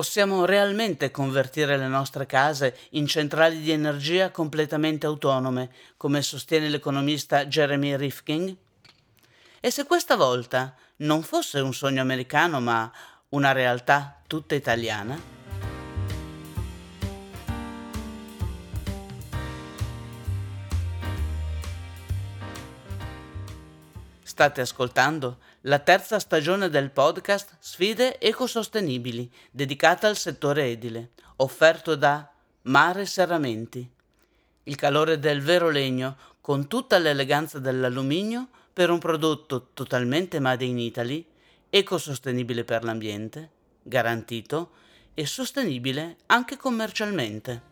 Possiamo realmente convertire le nostre case in centrali di energia completamente autonome, come sostiene l'economista Jeremy Rifkin? E se questa volta non fosse un sogno americano, ma una realtà tutta italiana? State ascoltando la terza stagione del podcast Sfide ecosostenibili, dedicata al settore edile, offerto da Mare Serramenti. Il calore del vero legno, con tutta l'eleganza dell'alluminio, per un prodotto totalmente made in Italy, ecosostenibile per l'ambiente, garantito e sostenibile anche commercialmente.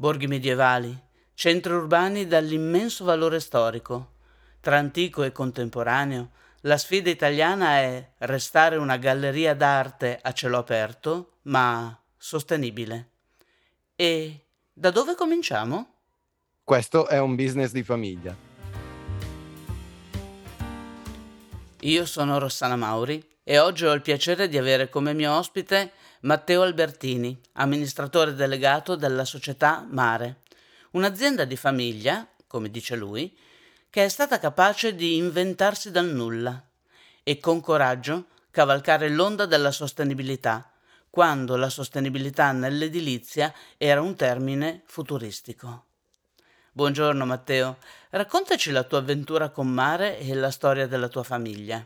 Borghi medievali, centri urbani dall'immenso valore storico. Tra antico e contemporaneo, la sfida italiana è restare una galleria d'arte a cielo aperto, ma sostenibile. E da dove cominciamo? Questo è un business di famiglia. Io sono Rossana Mauri e oggi ho il piacere di avere come mio ospite Matteo Albertini, amministratore delegato della società Mare, un'azienda di famiglia, come dice lui, che è stata capace di inventarsi dal nulla e con coraggio cavalcare l'onda della sostenibilità, quando la sostenibilità nell'edilizia era un termine futuristico. Buongiorno Matteo, raccontaci la tua avventura con Mare e la storia della tua famiglia.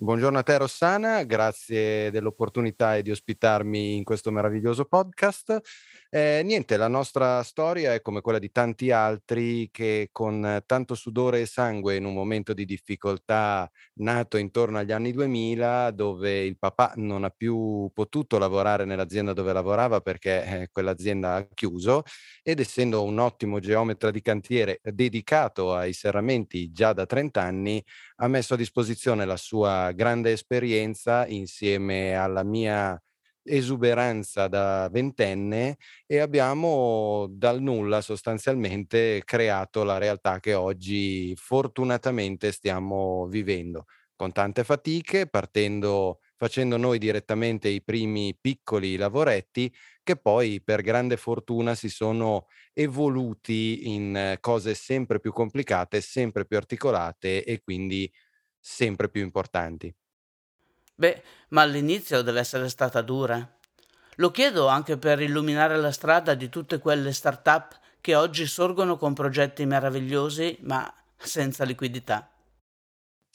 Buongiorno a te Rossana, grazie dell'opportunità e di ospitarmi in questo meraviglioso podcast. Eh, niente, la nostra storia è come quella di tanti altri che con tanto sudore e sangue in un momento di difficoltà nato intorno agli anni 2000, dove il papà non ha più potuto lavorare nell'azienda dove lavorava perché eh, quell'azienda ha chiuso ed essendo un ottimo geometra di cantiere dedicato ai serramenti già da 30 anni, ha messo a disposizione la sua grande esperienza insieme alla mia esuberanza da ventenne e abbiamo dal nulla sostanzialmente creato la realtà che oggi fortunatamente stiamo vivendo con tante fatiche, partendo facendo noi direttamente i primi piccoli lavoretti che poi per grande fortuna si sono evoluti in cose sempre più complicate, sempre più articolate e quindi sempre più importanti. Beh, ma all'inizio deve essere stata dura. Lo chiedo anche per illuminare la strada di tutte quelle start-up che oggi sorgono con progetti meravigliosi ma senza liquidità.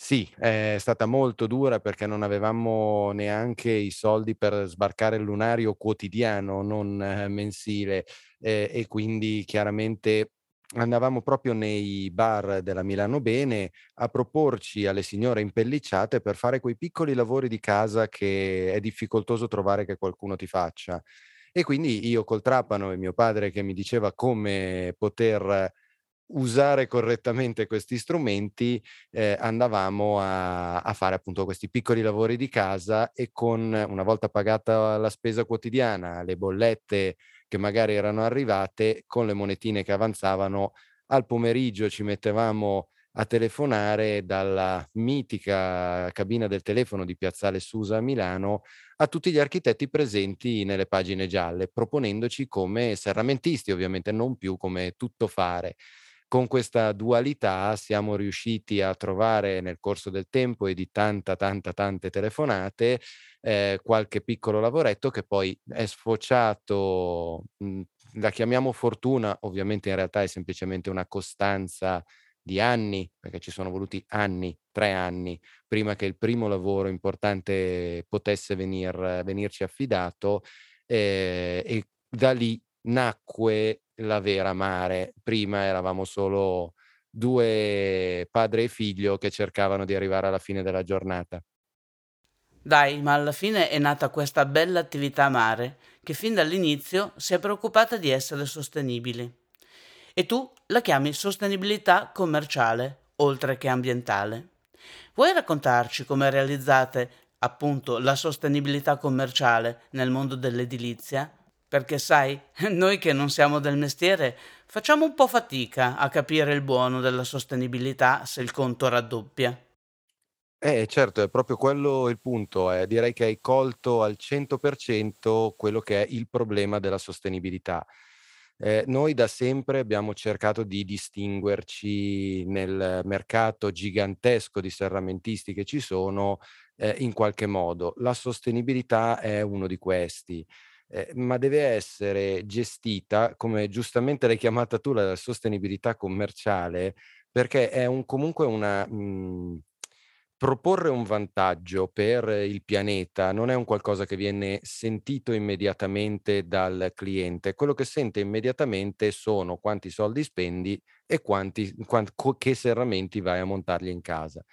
Sì, è stata molto dura perché non avevamo neanche i soldi per sbarcare il lunario quotidiano, non eh, mensile, eh, e quindi chiaramente andavamo proprio nei bar della Milano Bene a proporci alle signore impellicciate per fare quei piccoli lavori di casa che è difficoltoso trovare che qualcuno ti faccia. E quindi io col trapano e mio padre che mi diceva come poter usare correttamente questi strumenti, eh, andavamo a, a, fare appunto questi piccoli lavori di casa e con una volta pagata la spesa quotidiana, le bollette che magari erano arrivate, con le monetine che avanzavano, al pomeriggio ci mettevamo a telefonare dalla mitica cabina del telefono di Piazzale Susa a Milano a tutti gli architetti presenti nelle pagine gialle, proponendoci come serramentisti, ovviamente non più come tuttofare con questa dualità siamo riusciti a trovare nel corso del tempo e di tanta, tanta, tante telefonate eh, qualche piccolo lavoretto che poi è sfociato, mhmm, la chiamiamo fortuna, ovviamente in realtà è semplicemente una costanza di anni, perché ci sono voluti anni, tre anni, prima che il primo lavoro importante potesse venir, venirci affidato eh, e da lì nacque la vera mare. Prima eravamo solo due padre e figlio che cercavano di arrivare alla fine della giornata. Dai, ma alla fine è nata questa bella attività mare che fin dall'inizio si è preoccupata di essere sostenibile. E tu la chiami sostenibilità commerciale, oltre che ambientale. Vuoi raccontarci come realizzate appunto la sostenibilità commerciale nel mondo dell'edilizia? Perché sai, noi che non siamo del mestiere facciamo un po' fatica a capire il buono della sostenibilità se il conto raddoppia. Eh certo, è proprio quello il punto, eh, direi che hai colto al 100% quello che è il problema della sostenibilità. Ehm, noi da sempre abbiamo cercato di distinguerci nel mercato gigantesco di serramentisti che ci sono, ehm, in qualche modo. La sostenibilità è uno di questi, ehm, ma deve essere gestita, come giustamente l'hai chiamata tu, la sostenibilità commerciale, perché è un comunque una mhmm, proporre un vantaggio per il pianeta non è un qualcosa che viene sentito immediatamente dal cliente. Quello che sente immediatamente sono quanti soldi spendi e quanti quan co che serramenti vai a montargli in casa.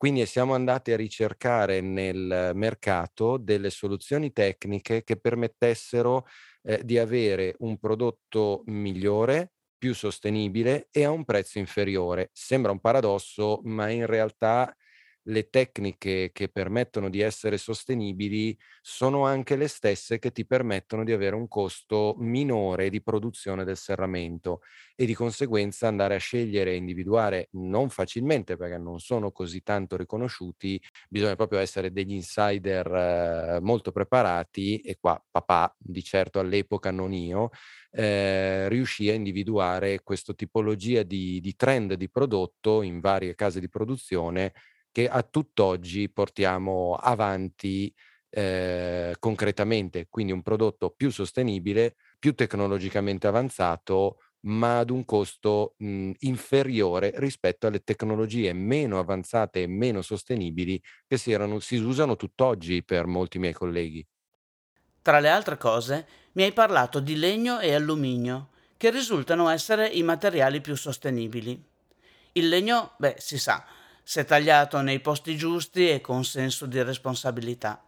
Quindi siamo andati a ricercare nel mercato delle soluzioni tecniche che permettessero, ehm, di avere un prodotto migliore, più sostenibile e a un prezzo inferiore. Sembra un paradosso, ma in realtà le tecniche che permettono di essere sostenibili sono anche le stesse che ti permettono di avere un costo minore di produzione del serramento e di conseguenza andare a scegliere e individuare non facilmente perché non sono così tanto riconosciuti, bisogna proprio essere degli insider eh, molto preparati e qua papà, di certo all'epoca non io, eh, riuscì a individuare questa tipologia di, di trend di prodotto in varie case di produzione che a tutt'oggi portiamo avanti, ehm, concretamente. Quindi un prodotto più sostenibile, più tecnologicamente avanzato, ma ad un costo, mhmm, inferiore rispetto alle tecnologie meno avanzate e meno sostenibili che si erano si usano tutt'oggi per molti miei colleghi. Tra le altre cose, mi hai parlato di legno e alluminio, che risultano essere i materiali più sostenibili. Il legno, beh, si sa, se tagliato nei posti giusti e con senso di responsabilità.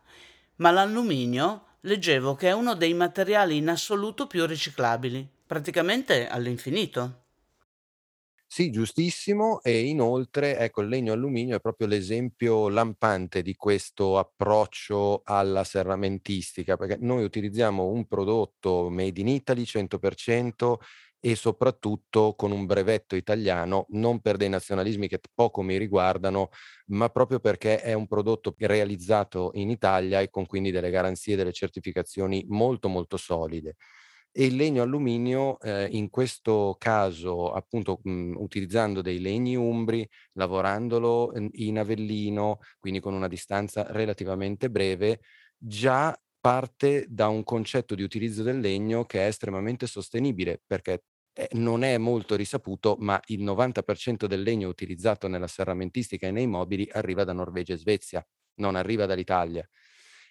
Ma l'alluminio leggevo che è uno dei materiali in assoluto più riciclabili, praticamente all'infinito. Sì, giustissimo e inoltre, ecco, il legno alluminio è proprio l'esempio lampante di questo approccio alla serramentistica, perché noi utilizziamo un prodotto made in Italy 100% e soprattutto con un brevetto italiano, non per dei nazionalismi che poco mi riguardano, ma proprio perché è un prodotto realizzato in Italia e con quindi delle garanzie, delle certificazioni molto molto solide. E il legno alluminio, ehm, in questo caso appunto, mhmm, utilizzando dei legni umbri, lavorandolo, ehm, in Avellino, quindi con una distanza relativamente breve, già parte da un concetto di utilizzo del legno che è estremamente sostenibile, perché, ehm, non è molto risaputo, ma il 90% del legno utilizzato nella serramentistica e nei mobili arriva da Norvegia e Svezia, non arriva dall'Italia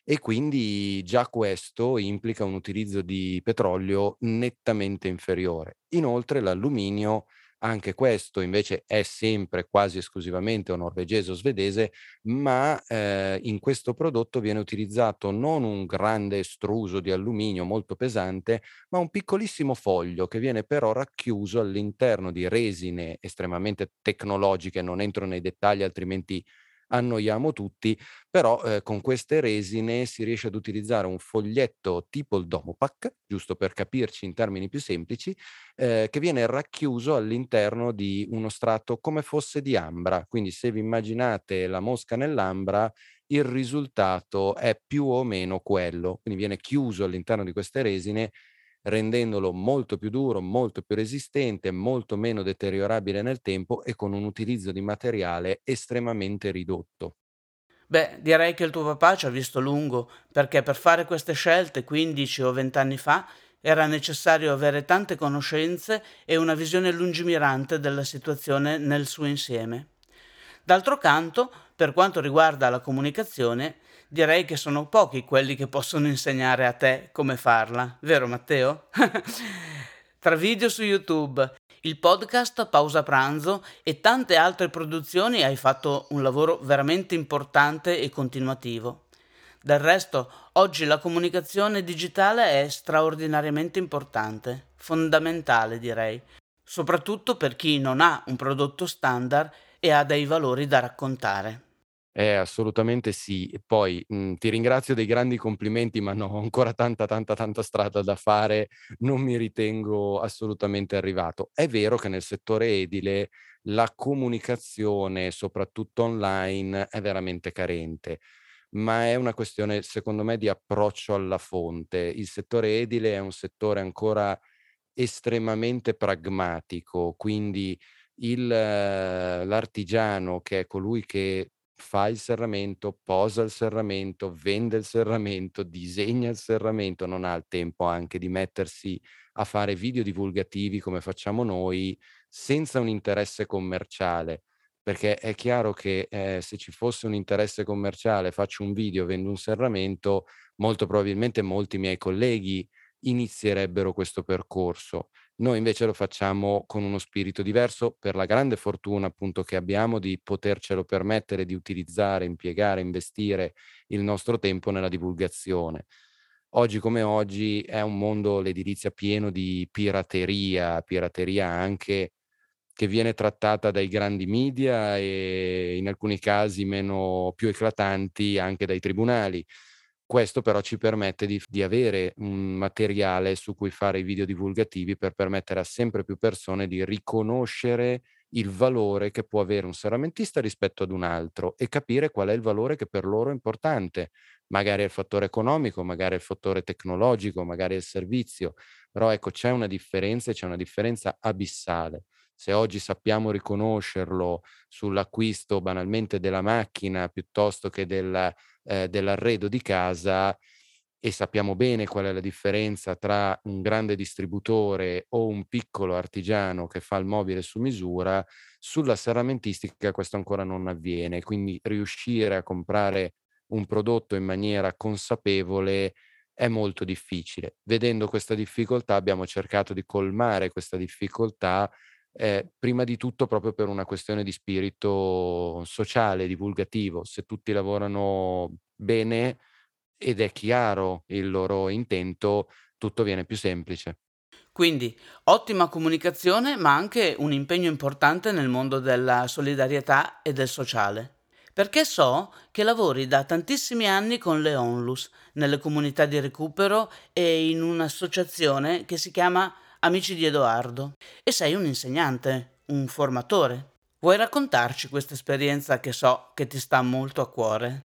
e quindi già questo implica un utilizzo di petrolio nettamente inferiore. Inoltre l'alluminio, anche questo invece è sempre quasi esclusivamente o norvegese o svedese, ma eh, in questo prodotto viene utilizzato non un grande estruso di alluminio molto pesante, ma un piccolissimo foglio che viene però racchiuso all'interno di resine estremamente tecnologiche, non entro nei dettagli altrimenti annoiamo tutti, però eh, con queste resine si riesce ad utilizzare un foglietto tipo il Domopac, giusto per capirci in termini più semplici, eh, che viene racchiuso all'interno di uno strato come fosse di ambra. Quindi se vi immaginate la mosca nell'ambra, il risultato è più o meno quello. Quindi viene chiuso all'interno di queste resine rendendolo molto più duro, molto più resistente, molto meno deteriorabile nel tempo e con un utilizzo di materiale estremamente ridotto. Beh, direi che il tuo papà ci ha visto lungo, perché per fare queste scelte 15 o 20 anni fa era necessario avere tante conoscenze e una visione lungimirante della situazione nel suo insieme. D'altro canto, per quanto riguarda la comunicazione, direi che sono pochi quelli che possono insegnare a te come farla, vero Matteo? Tra video su YouTube, il podcast Pausa Pranzo e tante altre produzioni hai fatto un lavoro veramente importante e continuativo. Del resto, oggi la comunicazione digitale è straordinariamente importante, fondamentale direi, soprattutto per chi non ha un prodotto standard e ha dei valori da raccontare. Eh, assolutamente sì. Poi, mhmm, ti ringrazio dei grandi complimenti, ma no, ho ancora tanta, tanta, tanta strada da fare, non mi ritengo assolutamente arrivato. È vero che nel settore edile la comunicazione, soprattutto online, è veramente carente, ma è una questione, secondo me, di approccio alla fonte. Il settore edile è un settore ancora estremamente pragmatico, quindi il l'artigiano che è colui che fa il serramento, posa il serramento, vende il serramento, disegna il serramento, non ha il tempo anche di mettersi a fare video divulgativi come facciamo noi, senza un interesse commerciale. Perché è chiaro che, ehm, se ci fosse un interesse commerciale, faccio un video, vendo un serramento, molto probabilmente molti miei colleghi inizierebbero questo percorso. Noi invece lo facciamo con uno spirito diverso per la grande fortuna appunto che abbiamo di potercelo permettere di utilizzare, impiegare, investire il nostro tempo nella divulgazione. Oggi come oggi è un mondo, l'edilizia, pieno di pirateria, pirateria anche che viene trattata dai grandi media e in alcuni casi meno più eclatanti anche dai tribunali. Questo però ci permette di di avere un materiale su cui fare i video divulgativi per permettere a sempre più persone di riconoscere il valore che può avere un serramentista rispetto ad un altro e capire qual è il valore che per loro è importante. Magari è il fattore economico, magari è il fattore tecnologico, magari è il servizio, però ecco c'è una differenza e c'è una differenza abissale. Se oggi sappiamo riconoscerlo sull'acquisto banalmente della macchina piuttosto che del ehm, dell'arredo di casa e sappiamo bene qual è la differenza tra un grande distributore o un piccolo artigiano che fa il mobile su misura, sulla serramentistica questo ancora non avviene. Quindi riuscire a comprare un prodotto in maniera consapevole è molto difficile. Vedendo questa difficoltà abbiamo cercato di colmare questa difficoltà, ehm, prima di tutto proprio per una questione di spirito sociale, divulgativo. Se tutti lavorano bene ed è chiaro il loro intento, tutto viene più semplice. Quindi ottima comunicazione, ma anche un impegno importante nel mondo della solidarietà e del sociale. Perché so che lavori da tantissimi anni con le Onlus, nelle comunità di recupero e in un'associazione che si chiama Amici di Edoardo. E sei un insegnante, un formatore. Vuoi raccontarci questa esperienza che so che ti sta molto a cuore?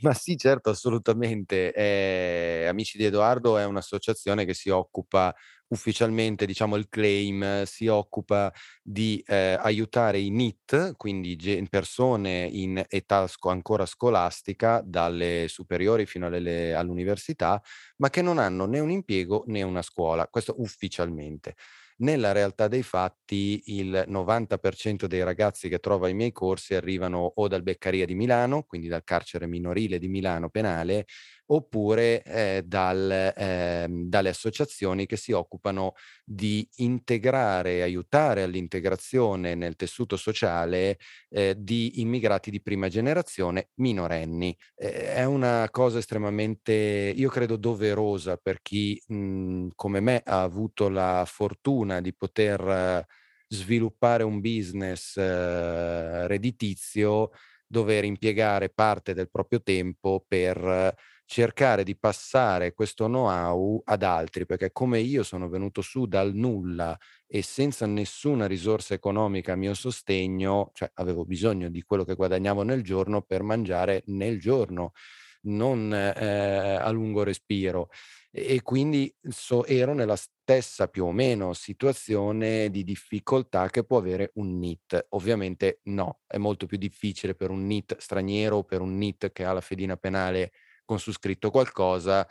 Ma sì, certo, assolutamente. Ehm, Amici di Edoardo è un'associazione che si occupa ufficialmente, diciamo il claim, si occupa di, ehm, aiutare i NEET, quindi persone in età ancora scolastica, dalle superiori fino alle le all'università, ma che non hanno né un impiego né una scuola, questo ufficialmente. Nella realtà dei fatti il 90% dei ragazzi che trovo ai miei corsi arrivano o dal Beccaria di Milano, quindi dal carcere minorile di Milano penale, oppure, ehm, dal ehm, dalle associazioni che si occupano di integrare aiutare all'integrazione nel tessuto sociale, ehm, di immigrati di prima generazione minorenni. Ehm, è una cosa estremamente, io credo, doverosa per chi, mhmm, come me ha avuto la fortuna di poter eh, sviluppare un business eh, redditizio, dover impiegare parte del proprio tempo per cercare di passare questo know-how ad altri, perché come io sono venuto su dal nulla e senza nessuna risorsa economica a mio sostegno, cioè avevo bisogno di quello che guadagnavo nel giorno per mangiare nel giorno, non, ehm, a lungo respiro. E quindi so ero nella stessa più o meno situazione di difficoltà che può avere un NEET. Ovviamente no, è molto più difficile per un NEET straniero o per un NEET che ha la fedina penale con su scritto qualcosa,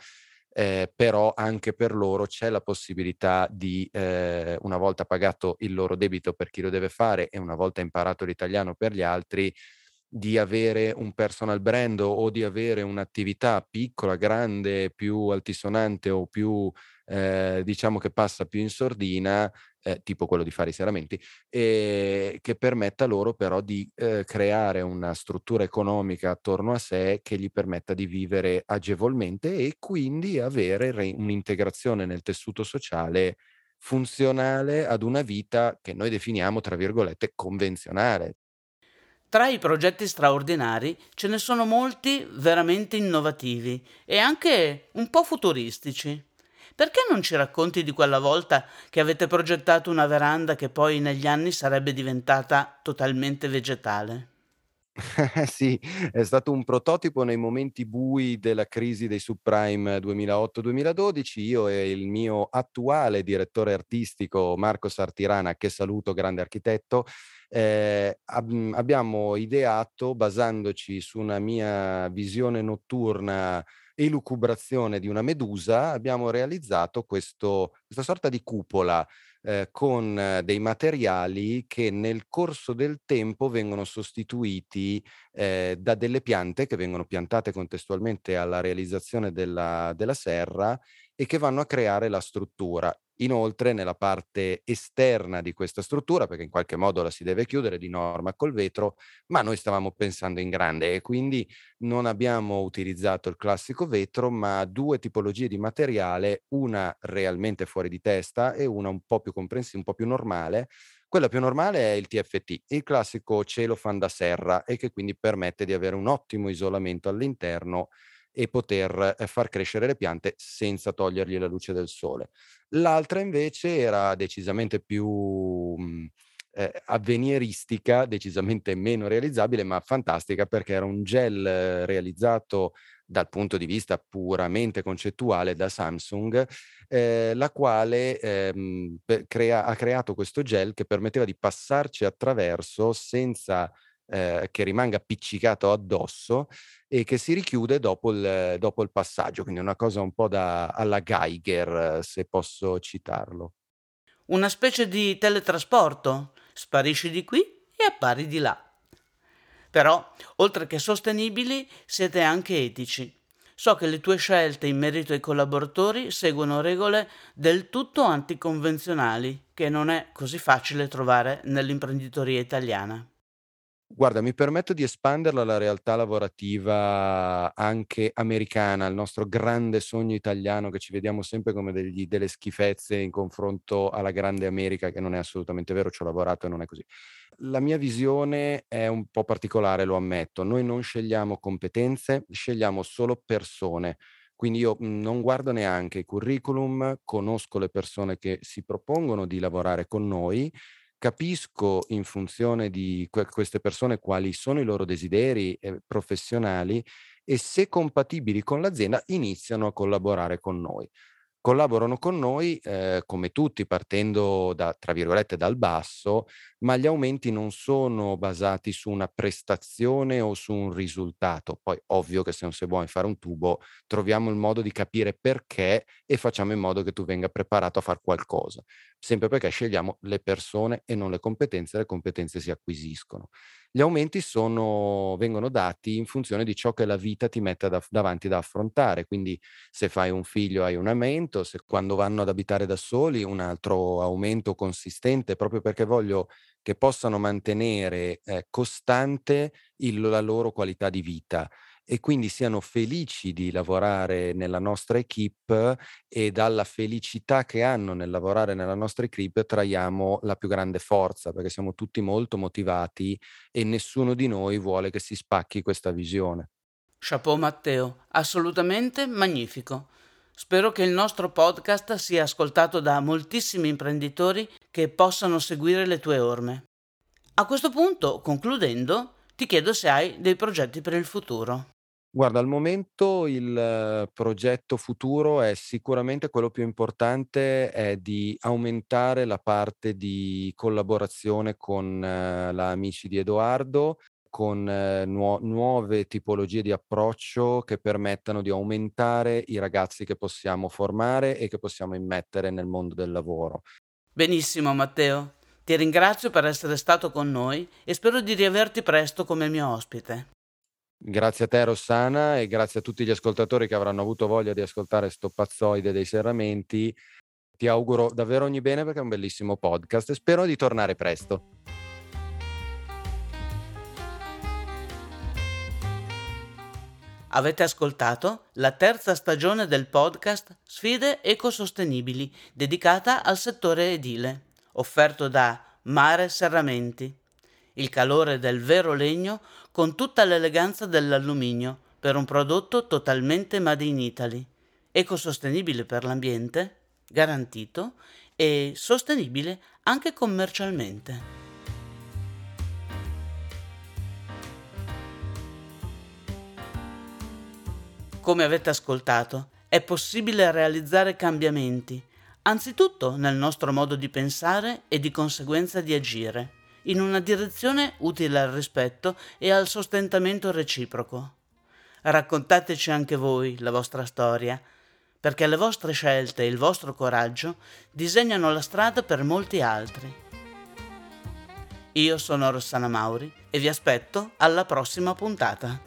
ehm, però anche per loro c'è la possibilità di, ehm, una volta pagato il loro debito per chi lo deve fare e una volta imparato l'italiano per gli altri, di avere un personal brand o di avere un'attività piccola, grande, più altisonante o più, ehm, diciamo che passa più in sordina, ehm, tipo quello di fare i serramenti, ehm, che permetta loro però di, ehm, creare una struttura economica attorno a sé che gli permetta di vivere agevolmente e quindi avere re un'integrazione nel tessuto sociale funzionale ad una vita che noi definiamo, tra virgolette, "convenzionale". Tra i progetti straordinari ce ne sono molti veramente innovativi e anche un po' futuristici. Perché non ci racconti di quella volta che avete progettato una veranda che poi negli anni sarebbe diventata totalmente vegetale? Sì, è stato un prototipo nei momenti bui della crisi dei subprime 2008-2012. Io e il mio attuale direttore artistico Marco Sartirana, che saluto, grande architetto, eh, ab- abbiamo ideato, basandoci su una mia visione notturna elucubrazione di una medusa, abbiamo realizzato questo, questa sorta di cupola eh, con eh, dei materiali che nel corso del tempo vengono sostituiti eh, da delle piante che vengono piantate contestualmente alla realizzazione della, della serra e che vanno a creare la struttura. Inoltre nella parte esterna di questa struttura, perché in qualche modo la si deve chiudere di norma col vetro, ma noi stavamo pensando in grande e quindi non abbiamo utilizzato il classico vetro, ma due tipologie di materiale, una realmente fuori di testa e una un po' più comprensibile, un po' più normale. Quella più normale è il TFT, il classico celofan da serra e che quindi permette di avere un ottimo isolamento all'interno e poter eh, far crescere le piante senza togliergli la luce del sole. L'altra invece era decisamente più mh, eh, avveniristica, decisamente meno realizzabile, ma fantastica perché era un gel realizzato dal punto di vista puramente concettuale da Samsung, eh, la quale ehm, crea- ha creato questo gel che permetteva di passarci attraverso senza eh, che rimanga appiccicato addosso e che si richiude dopo il, dopo il passaggio, quindi una cosa un po' da, alla Geiger, se posso citarlo. Una specie di teletrasporto, sparisci di qui e appari di là. Però, oltre che sostenibili, siete anche etici. So che le tue scelte in merito ai collaboratori seguono regole del tutto anticonvenzionali, che non è così facile trovare nell'imprenditoria italiana. Guarda, mi permetto di espanderla alla realtà lavorativa anche americana, il nostro grande sogno italiano che ci vediamo sempre come degli, delle schifezze in confronto alla grande America, che non è assolutamente vero, ci ho lavorato e non è così. La mia visione è un po' particolare, lo ammetto. Noi non scegliamo competenze, scegliamo solo persone. Quindi io mhmm, non guardo neanche i curriculum, conosco le persone che si propongono di lavorare con noi capisco in funzione di que- queste persone quali sono i loro desideri eh, professionali e se compatibili con l'azienda iniziano a collaborare con noi collaborano con noi eh, come tutti partendo da, tra virgolette, dal basso, ma gli aumenti non sono basati su una prestazione o su un risultato. Poi ovvio che se non sei vuoi fare un tubo, troviamo il modo di capire perché e facciamo in modo che tu venga preparato a fare qualcosa, sempre perché scegliamo le persone e non le competenze, le competenze si acquisiscono. Gli aumenti sono, vengono dati in funzione di ciò che la vita ti mette da, davanti da affrontare, quindi se fai un figlio hai un aumento, se quando vanno ad abitare da soli un altro aumento consistente, proprio perché voglio che possano mantenere eh, costante il, la loro qualità di vita e quindi siano felici di lavorare nella nostra equip e dalla felicità che hanno nel lavorare nella nostra equip traiamo la più grande forza perché siamo tutti molto motivati e nessuno di noi vuole che si spacchi questa visione. Chapeau Matteo, assolutamente magnifico. Spero che il nostro podcast sia ascoltato da moltissimi imprenditori che possano seguire le tue orme. A questo punto, concludendo, ti chiedo se hai dei progetti per il futuro. Guarda, al momento il progetto futuro è sicuramente quello più importante, è di aumentare la parte di collaborazione con eh, la Amici di Edoardo, con eh, nuo nuove tipologie di approccio che permettano di aumentare i ragazzi che possiamo formare e che possiamo immettere nel mondo del lavoro. Benissimo Matteo, ti ringrazio per essere stato con noi e spero di riaverti presto come mio ospite. Grazie a te Rossana e grazie a tutti gli ascoltatori che avranno avuto voglia di ascoltare sto pazzoide dei serramenti. Ti auguro davvero ogni bene perché è un bellissimo podcast e spero di tornare presto. Avete ascoltato la terza stagione del podcast Sfide ecosostenibili dedicata al settore edile, offerto da Mare Serramenti. il calore del vero legno con tutta l'eleganza dell'alluminio per un prodotto totalmente made in Italy, ecosostenibile per l'ambiente, garantito e sostenibile anche commercialmente. Come avete ascoltato, è possibile realizzare cambiamenti, anzitutto nel nostro modo di pensare e di conseguenza di agire, in una direzione utile al rispetto e al sostentamento reciproco. Raccontateci anche voi la vostra storia, perché le vostre scelte e il vostro coraggio disegnano la strada per molti altri. Io sono Rossana Mauri e vi aspetto alla prossima puntata.